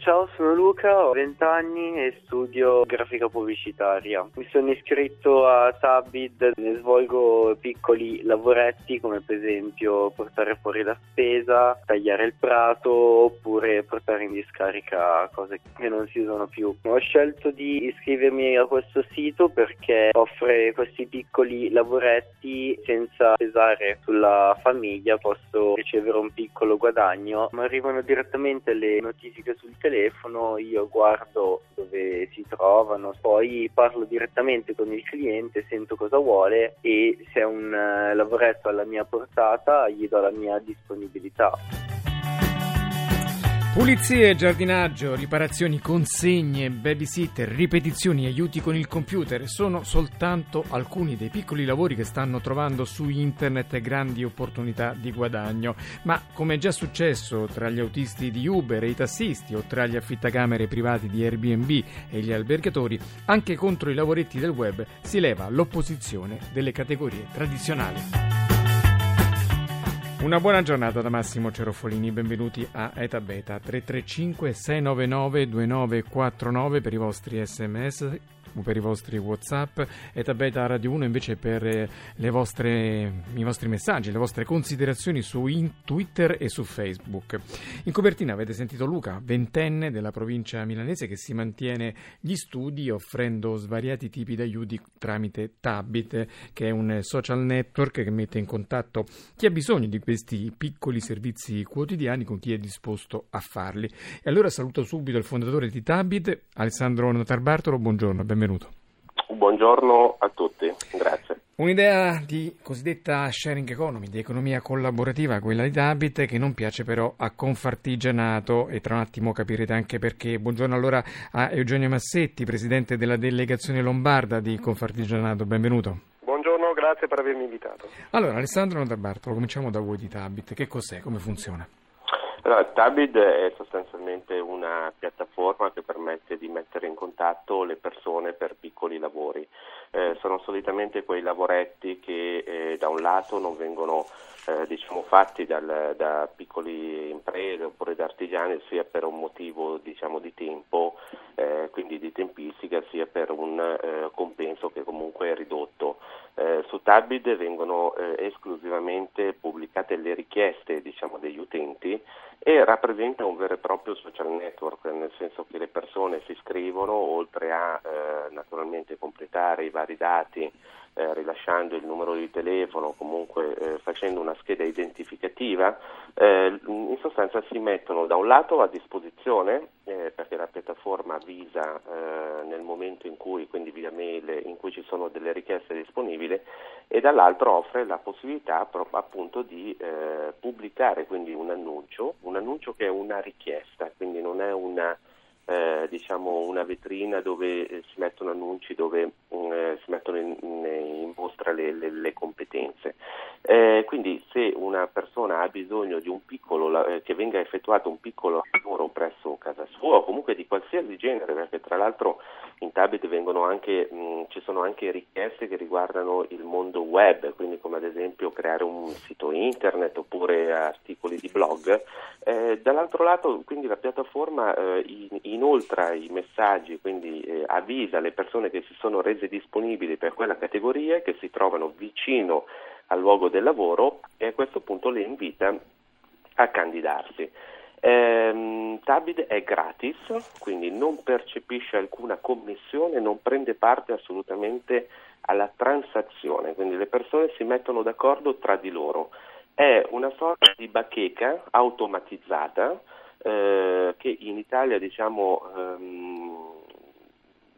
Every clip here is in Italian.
Ciao, sono Luca, ho 20 anni e studio grafica pubblicitaria. Mi sono iscritto a Tabid e svolgo piccoli lavoretti come per esempio portare fuori la spesa, tagliare il prato oppure portare in discarica cose che non si usano più. Ho scelto di iscrivermi a questo sito perché offre questi piccoli lavoretti senza pesare sulla famiglia, posso ricevere un piccolo guadagno, ma arrivano direttamente le notifiche sul telefono telefono, io guardo dove si trovano, poi parlo direttamente con il cliente, sento cosa vuole e se è un uh, lavoretto alla mia portata gli do la mia disponibilità. Pulizie, giardinaggio, riparazioni, consegne, babysitter, ripetizioni, aiuti con il computer sono soltanto alcuni dei piccoli lavori che stanno trovando su internet grandi opportunità di guadagno. Ma come è già successo tra gli autisti di Uber e i tassisti o tra gli affittacamere privati di Airbnb e gli albergatori, anche contro i lavoretti del web si leva l'opposizione delle categorie tradizionali. Una buona giornata da Massimo Cerofolini, benvenuti a Eta Beta. 335 699 2949 per i vostri sms per i vostri whatsapp e Tabeta Radio 1 invece per eh, vostre, i vostri messaggi, le vostre considerazioni su Twitter e su Facebook. In copertina avete sentito Luca, ventenne della provincia milanese che si mantiene gli studi offrendo svariati tipi di aiuti tramite Tabit che è un social network che mette in contatto chi ha bisogno di questi piccoli servizi quotidiani con chi è disposto a farli. E allora saluto subito il fondatore di Tabit, Alessandro Notarbartolo, buongiorno, benvenuto benvenuto. Buongiorno a tutti, grazie. Un'idea di cosiddetta sharing economy, di economia collaborativa, quella di Dabit, che non piace però a Confartigianato e tra un attimo capirete anche perché. Buongiorno allora a Eugenio Massetti, presidente della delegazione lombarda di Confartigianato, benvenuto. Buongiorno, grazie per avermi invitato. Allora, Alessandro Notarbartolo, cominciamo da voi di Dabit, che cos'è, come funziona? Allora, Tabid è sostanzialmente una piattaforma che permette di mettere in contatto le persone per piccoli lavori. Eh, sono solitamente quei lavoretti che eh, da un lato non vengono eh, diciamo, fatti dal, da piccole imprese oppure da artigiani sia per un motivo diciamo, di tempo, eh, quindi di tempistica, sia per un eh, compenso che comunque è ridotto. Eh, su Tabid vengono esclusivamente pubblicate le richieste diciamo, degli utenti e rappresenta un vero e proprio social network, nel senso che le persone si iscrivono oltre a naturalmente completare i vari dati eh, rilasciando il numero di telefono, comunque eh, facendo una scheda identificativa, eh, in sostanza si mettono da un lato a disposizione, eh, perché la piattaforma avvisa eh, nel momento in cui, quindi via mail, in cui ci sono delle richieste disponibili, e dall'altro offre la possibilità appunto di eh, pubblicare quindi un annuncio, un annuncio che è una richiesta, quindi non è una eh, diciamo una vetrina dove eh, si mettono annunci, dove mm, eh, si mettono in, in, in mostra le, le, le competenze. Eh, quindi se una persona ha bisogno di un piccolo, eh, che venga effettuato un piccolo lavoro presso casa sua o comunque di qualsiasi genere, perché tra l'altro in Tabit anche, mh, mm, ci sono anche richieste che riguardano il mondo web, quindi come ad esempio creare un sito internet oppure articoli di blog, dall'altro lato quindi la piattaforma in, inoltra i messaggi, quindi eh, avvisa le persone che si sono rese disponibili per quella categoria e che si trovano vicino al luogo del lavoro e a questo punto le invita a candidarsi. Eh, Tabid è gratis, quindi non percepisce alcuna commissione, non prende parte assolutamente alla transazione, quindi le persone si mettono d'accordo tra di loro. È una sorta di bacheca automatizzata eh, che in Italia diciamo ehm,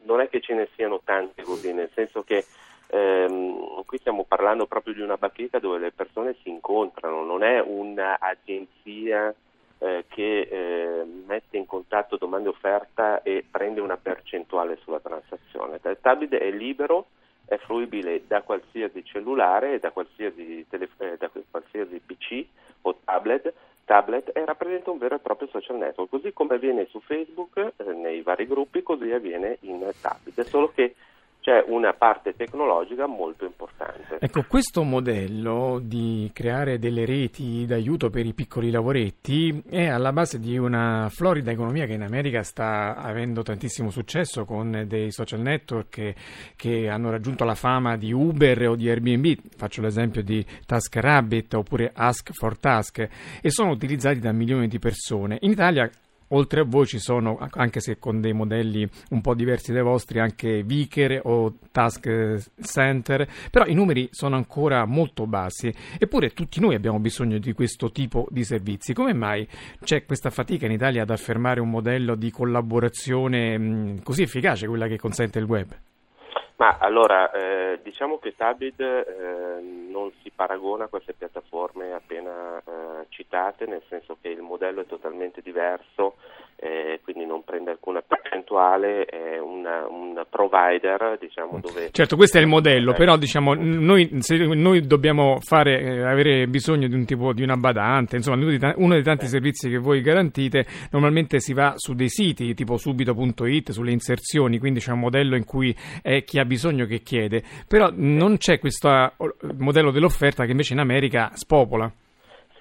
non è che ce ne siano tante così, nel senso che ehm, qui stiamo parlando proprio di una bacheca dove le persone si incontrano, non è un'agenzia eh, che eh, mette in contatto domanda e offerta e prende una percentuale sulla transazione. Il Tabid è libero, è fruibile da qualsiasi cellulare, da qualsiasi, telef- eh, da qualsiasi PC o tablet, tablet e rappresenta un vero e proprio social network, così come avviene su Facebook eh, nei vari gruppi, così avviene in Tablet, solo che c'è una parte tecnologica molto importante. Ecco, questo modello di creare delle reti d'aiuto per i piccoli lavoretti è alla base di una florida economia che in America sta avendo tantissimo successo con dei social network che, che hanno raggiunto la fama di Uber o di Airbnb, faccio l'esempio di TaskRabbit oppure Ask for Task e sono utilizzati da milioni di persone. In Italia Oltre a voi ci sono, anche se con dei modelli un po' diversi dai vostri, anche Vicker o Task Center, però i numeri sono ancora molto bassi. Eppure tutti noi abbiamo bisogno di questo tipo di servizi. Come mai c'è questa fatica in Italia ad affermare un modello di collaborazione mh, così efficace, quella che consente il web? Ma allora, eh, diciamo che Tabid eh, non si paragona a queste piattaforme appena eh, citate, nel senso che il modello è totalmente diverso, eh, quindi non prende alcuna percentuale, è una, un provider, diciamo, dove... Certo, questo è il modello, però diciamo, noi, noi dobbiamo fare, eh, avere bisogno di un tipo di una badante, insomma, uno dei tanti servizi che voi garantite, normalmente si va su dei siti tipo subito.it, sulle inserzioni, quindi c'è un modello in cui è chi ha bisogno che chiede, però non c'è questo modello dell'offerta che invece in America spopola.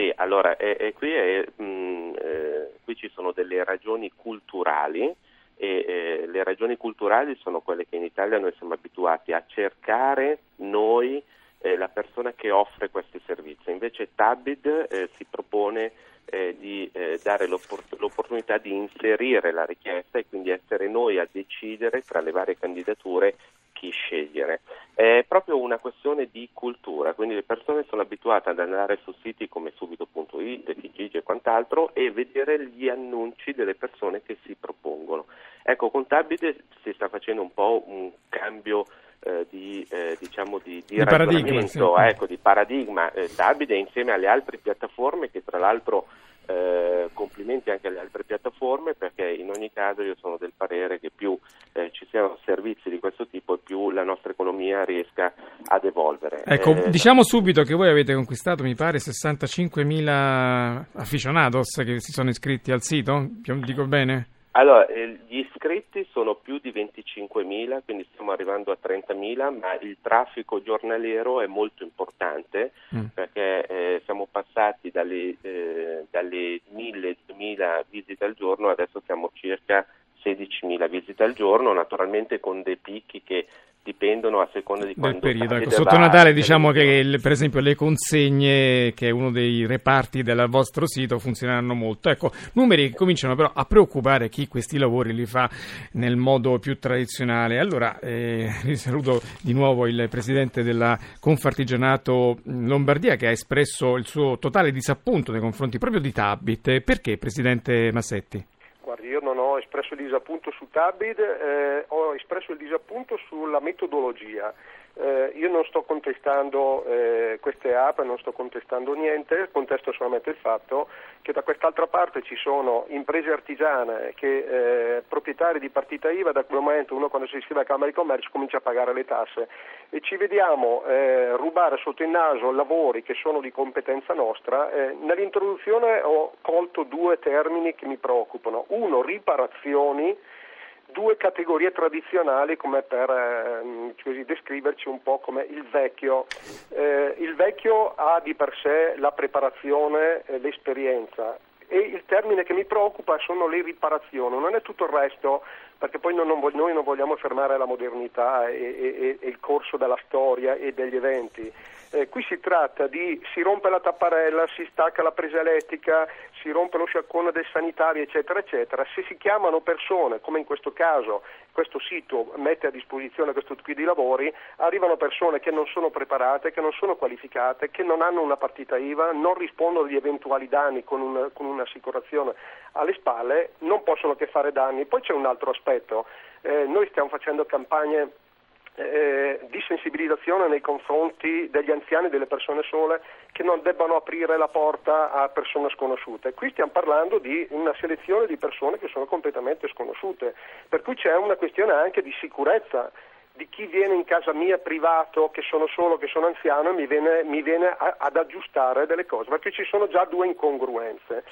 Sì, allora, e, e qui, è, mh, eh, qui, ci sono delle ragioni culturali e eh, le ragioni culturali sono quelle che in Italia noi siamo abituati a cercare noi eh, la persona che offre questi servizi. Invece Tabid eh, si propone eh, di eh, dare l'opport- l'opportunità di inserire la richiesta e quindi essere noi a decidere tra le varie candidature chi scegliere. È proprio una questione di cultura, quindi le persone sono abituate ad andare su siti come subito.it, Kijiji e quant'altro e vedere gli annunci delle persone che si propongono. Ecco, con Tabide si sta facendo un po' un cambio eh, di, eh, diciamo di, di, di paradigma, sì. ecco, di paradigma. Eh, Tabide insieme alle altre piattaforme che tra l'altro eh, complimenti anche alle altre piattaforme ogni caso io sono del parere che più eh, ci siano servizi di questo tipo e più la nostra economia riesca ad evolvere. Ecco, eh, diciamo subito che voi avete conquistato, mi pare, 65.000 aficionados che si sono iscritti al sito, dico bene? Allora, eh, gli iscritti sono più di 25.000, quindi stiamo arrivando a 30.000, ma il traffico giornaliero è molto importante mm. perché eh, siamo passati dalle, eh, dalle 1.000-2.000 visite al giorno, adesso siamo circa 16.000 visite al giorno, naturalmente con dei picchi che dipendono a seconda di quando del periodo. Ecco, sotto Natale diciamo che per esempio le consegne, che è uno dei reparti del vostro sito, funzioneranno molto. Ecco, numeri che cominciano però a preoccupare chi questi lavori li fa nel modo più tradizionale. Allora, eh, saluto di nuovo il presidente della Confartigianato Lombardia che ha espresso il suo totale disappunto nei confronti proprio di Tabit. Perché, presidente Massetti? Guardi, io non ho espresso il disappunto su Tabid, eh, ho espresso il disappunto sulla metodologia. Eh, io non sto contestando eh, queste app, non sto contestando niente, contesto solamente il fatto che da quest'altra parte ci sono imprese artigiane che eh, proprietari di partita IVA da quel momento uno quando si iscrive a Camera di Commercio comincia a pagare le tasse e ci vediamo eh, rubare sotto il naso lavori che sono di competenza nostra. Eh, nell'introduzione ho colto due termini che mi preoccupano. Uno, riparazioni due categorie tradizionali come per eh, così, descriverci un po' come il vecchio. Eh, il vecchio ha di per sé la preparazione l'esperienza e il termine che mi preoccupa sono le riparazioni, non è tutto il resto perché poi non, non, noi non vogliamo fermare la modernità e, e, e il corso della storia e degli eventi. Eh, qui si tratta di si rompe la tapparella, si stacca la presa elettrica, si rompe lo sciacquone del sanitario, eccetera, eccetera. Se si chiamano persone, come in questo caso questo sito mette a disposizione questo tipo di lavori, arrivano persone che non sono preparate, che non sono qualificate, che non hanno una partita IVA, non rispondono agli eventuali danni con, un, con un'assicurazione alle spalle, non possono che fare danni. Poi c'è un altro aspetto, eh, noi stiamo facendo campagne eh, di sensibilizzazione nei confronti degli anziani e delle persone sole che non debbano aprire la porta a persone sconosciute. Qui stiamo parlando di una selezione di persone che sono completamente sconosciute, per cui c'è una questione anche di sicurezza di chi viene in casa mia privato, che sono solo, che sono anziano, mi viene, mi viene a, ad aggiustare delle cose, perché ci sono già due incongruenze.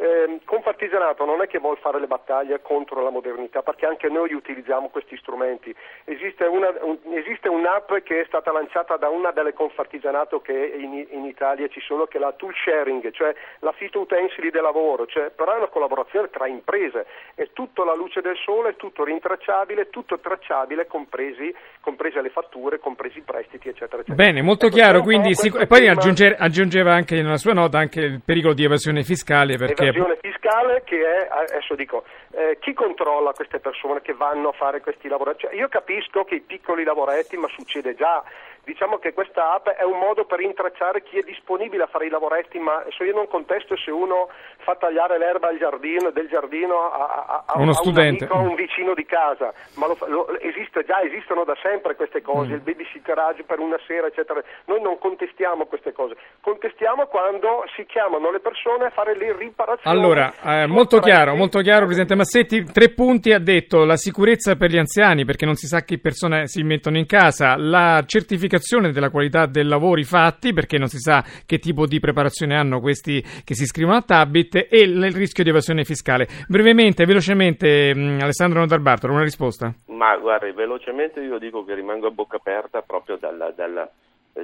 Eh, Confartigianato non è che vuole fare le battaglie contro la modernità, perché anche noi utilizziamo questi strumenti. Esiste, una, un, esiste un'app che è stata lanciata da una delle Confartigianato che in, in, Italia ci sono, che è la tool sharing, cioè l'affitto utensili del lavoro, cioè, però è una collaborazione tra imprese, è tutto la luce del sole, è tutto rintracciabile, tutto tracciabile, compresi, comprese le fatture, compresi i prestiti, eccetera, eccetera. Bene, molto ecco, chiaro, quindi sic- e poi aggiungeva anche nella sua nota anche il pericolo di evasione fiscale perché evasione fiscale che è, adesso dico, eh, chi controlla queste persone che vanno a fare questi lavori? Cioè, io capisco che i piccoli lavoretti, ma succede già, diciamo che questa app è un modo per intracciare chi è disponibile a fare i lavoretti, ma io non contesto se uno fa tagliare l'erba al giardino, del giardino a, a, a, uno a un, amico, un vicino di casa, ma lo, lo, esiste già, esistono da sempre queste cose, mm. il babysitteraggio per una sera, eccetera. Noi non contestiamo queste cose, contestiamo quando si chiamano le persone a fare le riparazioni. Allora, eh, molto chiaro, molto chiaro, Presidente Massetti, tre punti ha detto la sicurezza per gli anziani, perché non si sa che persone si mettono in casa, la certificazione della qualità dei lavori fatti, perché non si sa che tipo di preparazione hanno questi che si iscrivono a Tabit, e il rischio di evasione fiscale. Brevemente, velocemente, mh, Alessandro Notarbartolo, una risposta? Ma guardi, velocemente io dico che rimango a bocca aperta proprio dalla, dalla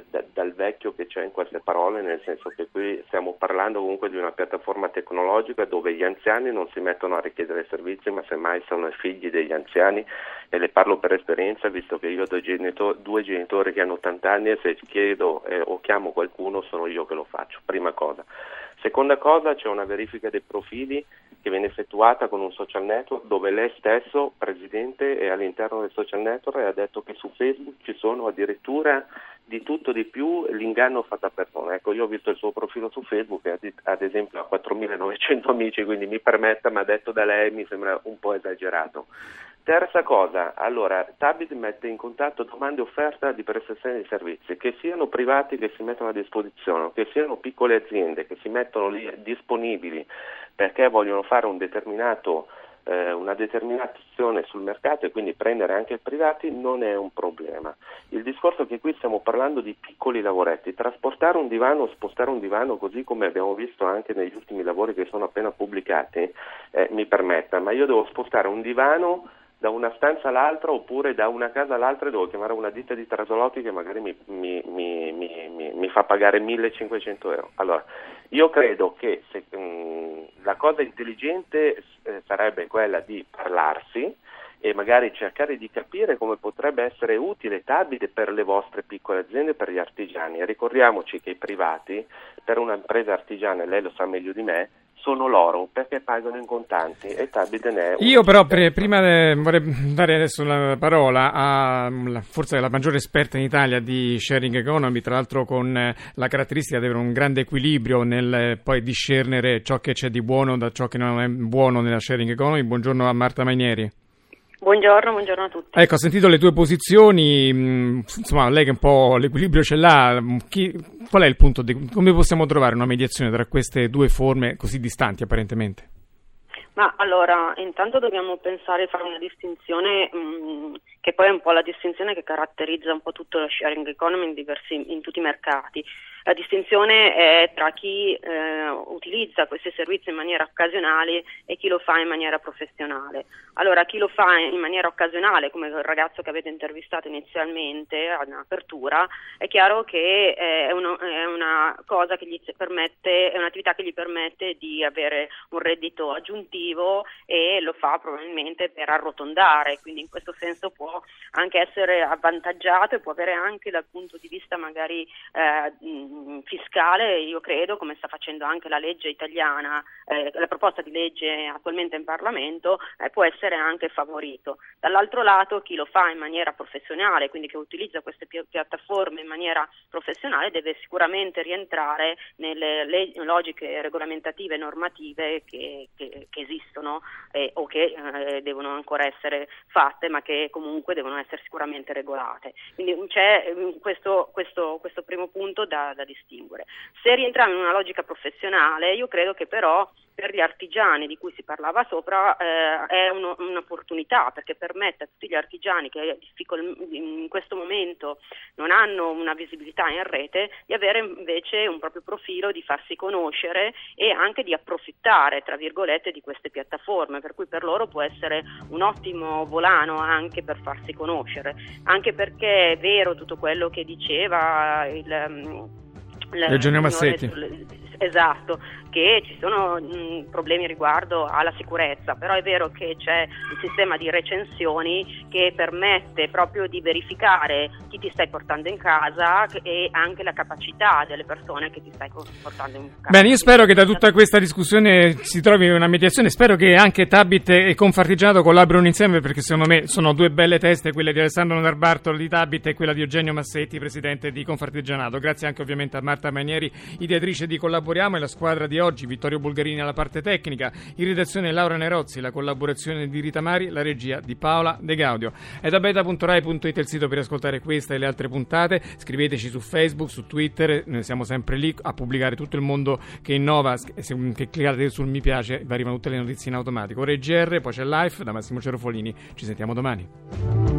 da, dal vecchio che c'è in queste parole, nel senso che qui stiamo parlando comunque di una piattaforma tecnologica dove gli anziani non si mettono a richiedere servizi, ma semmai sono i figli degli anziani e le parlo per esperienza, visto che io ho due due genitori che hanno 80 anni e se chiedo eh, o chiamo qualcuno sono io che lo faccio, prima cosa. Seconda cosa, c'è una verifica dei profili che viene effettuata con un social network dove lei stesso, presidente, è all'interno del social network e ha detto che su Facebook ci sono addirittura di tutto di più l'inganno fatto a persona. Ecco, io ho visto il suo profilo su Facebook ad esempio ha 4.900 amici, quindi mi permetta, ma detto da lei mi sembra un po' esagerato. Terza cosa, allora, Tabit mette in contatto domande e offerta di prestazioni di servizi, che siano privati che si mettono a disposizione, che siano piccole aziende che si mettono lì disponibili perché vogliono fare un eh, una determinata azione sul mercato e quindi prendere anche privati non è un problema. Il discorso è che qui stiamo parlando di piccoli lavoretti, trasportare un divano, spostare un divano così come abbiamo visto anche negli ultimi lavori che sono appena pubblicati, eh, mi permetta, ma io devo spostare un divano da una stanza all'altra oppure da una casa all'altra devo chiamare una ditta di traslochi che magari mi, mi, mi, mi, fa pagare 1500 euro. Allora, io credo che se, mh, mm, la cosa intelligente eh, sarebbe quella di parlarsi e magari cercare di capire come potrebbe essere utile Tabide per le vostre piccole aziende, per gli artigiani. E ricordiamoci che i privati, per un'impresa artigiana, lei lo sa meglio di me, sono loro perché pagano in contanti e Tabide ne è Io però pre- prima de- vorrei dare adesso la parola a forse la maggiore esperta in Italia di sharing economy, tra l'altro con eh, la caratteristica di avere un grande equilibrio nel eh, poi discernere ciò che c'è di buono da ciò che non è buono nella sharing economy. Buongiorno a Marta Mainieri. Buongiorno, buongiorno a tutti. Ecco, ho sentito le tue posizioni, mm, insomma, lei che un po' l'equilibrio ce l'ha, mm, chi, qual è il punto, di, come possiamo trovare una mediazione tra queste due forme così distanti apparentemente? Ma allora, intanto dobbiamo pensare a fare una distinzione mh, mm, che poi è un po' la distinzione che caratterizza un po' tutto lo sharing economy in, diversi, in tutti i mercati. La distinzione è tra chi eh, utilizza questi servizi in maniera occasionale e chi lo fa in maniera professionale. Allora, chi lo fa in maniera occasionale, come il ragazzo che avete intervistato inizialmente all'apertura, è chiaro che è, uno, è una cosa che gli permette, è un'attività che gli permette di avere un reddito aggiuntivo e lo fa probabilmente per arrotondare, quindi in questo senso può anche essere avvantaggiato e può avere anche dal punto di vista magari eh, fiscale, io credo, come sta facendo anche la legge italiana, eh, la proposta di legge attualmente in Parlamento, eh, può essere anche favorito. Dall'altro lato chi lo fa in maniera professionale, quindi che utilizza queste pi- piattaforme in maniera professionale, deve sicuramente rientrare nelle le- logiche regolamentative e normative che, che, che esistono eh, o che eh, devono ancora essere fatte, ma che comunque comunque devono essere sicuramente regolate. Quindi c'è mm, questo, questo, questo primo punto da, da distinguere. Se rientriamo in una logica professionale, io credo che però per gli artigiani di cui si parlava sopra eh, è uno, un'opportunità perché permette a tutti gli artigiani che in questo momento non hanno una visibilità in rete di avere invece un proprio profilo, di farsi conoscere e anche di approfittare tra virgolette di queste piattaforme per cui per loro può essere un ottimo volano anche per farsi conoscere anche perché è vero tutto quello che diceva il, il Eugenio Massetti esatto che ci sono mh, problemi riguardo alla sicurezza, però è vero che c'è un sistema di recensioni che permette proprio di verificare chi ti stai portando in casa e anche la capacità delle persone che ti stai portando in casa. Bene, io spero che da tutta questa discussione si trovi una mediazione, spero che anche Tabit e Confartigianato collaborino insieme perché secondo me sono due belle teste, quella di Alessandro Narbartolo di Tabit e quella di Eugenio Massetti, presidente di Confartigianato. Grazie anche ovviamente a Marta Manieri, ideatrice di Collaboriamo e la squadra di oggi, Vittorio Bulgarini alla parte tecnica, in redazione Laura Nerozzi, la collaborazione di Rita Mari, la regia di Paola De Gaudio. È da beta.rai.it il sito per ascoltare questa e le altre puntate, scriveteci su Facebook, su Twitter, noi siamo sempre lì a pubblicare tutto il mondo che innova, che cliccate sul mi piace vi arrivano tutte le notizie in automatico. Ora è GR, poi c'è Life da Massimo Cerofolini, ci sentiamo domani.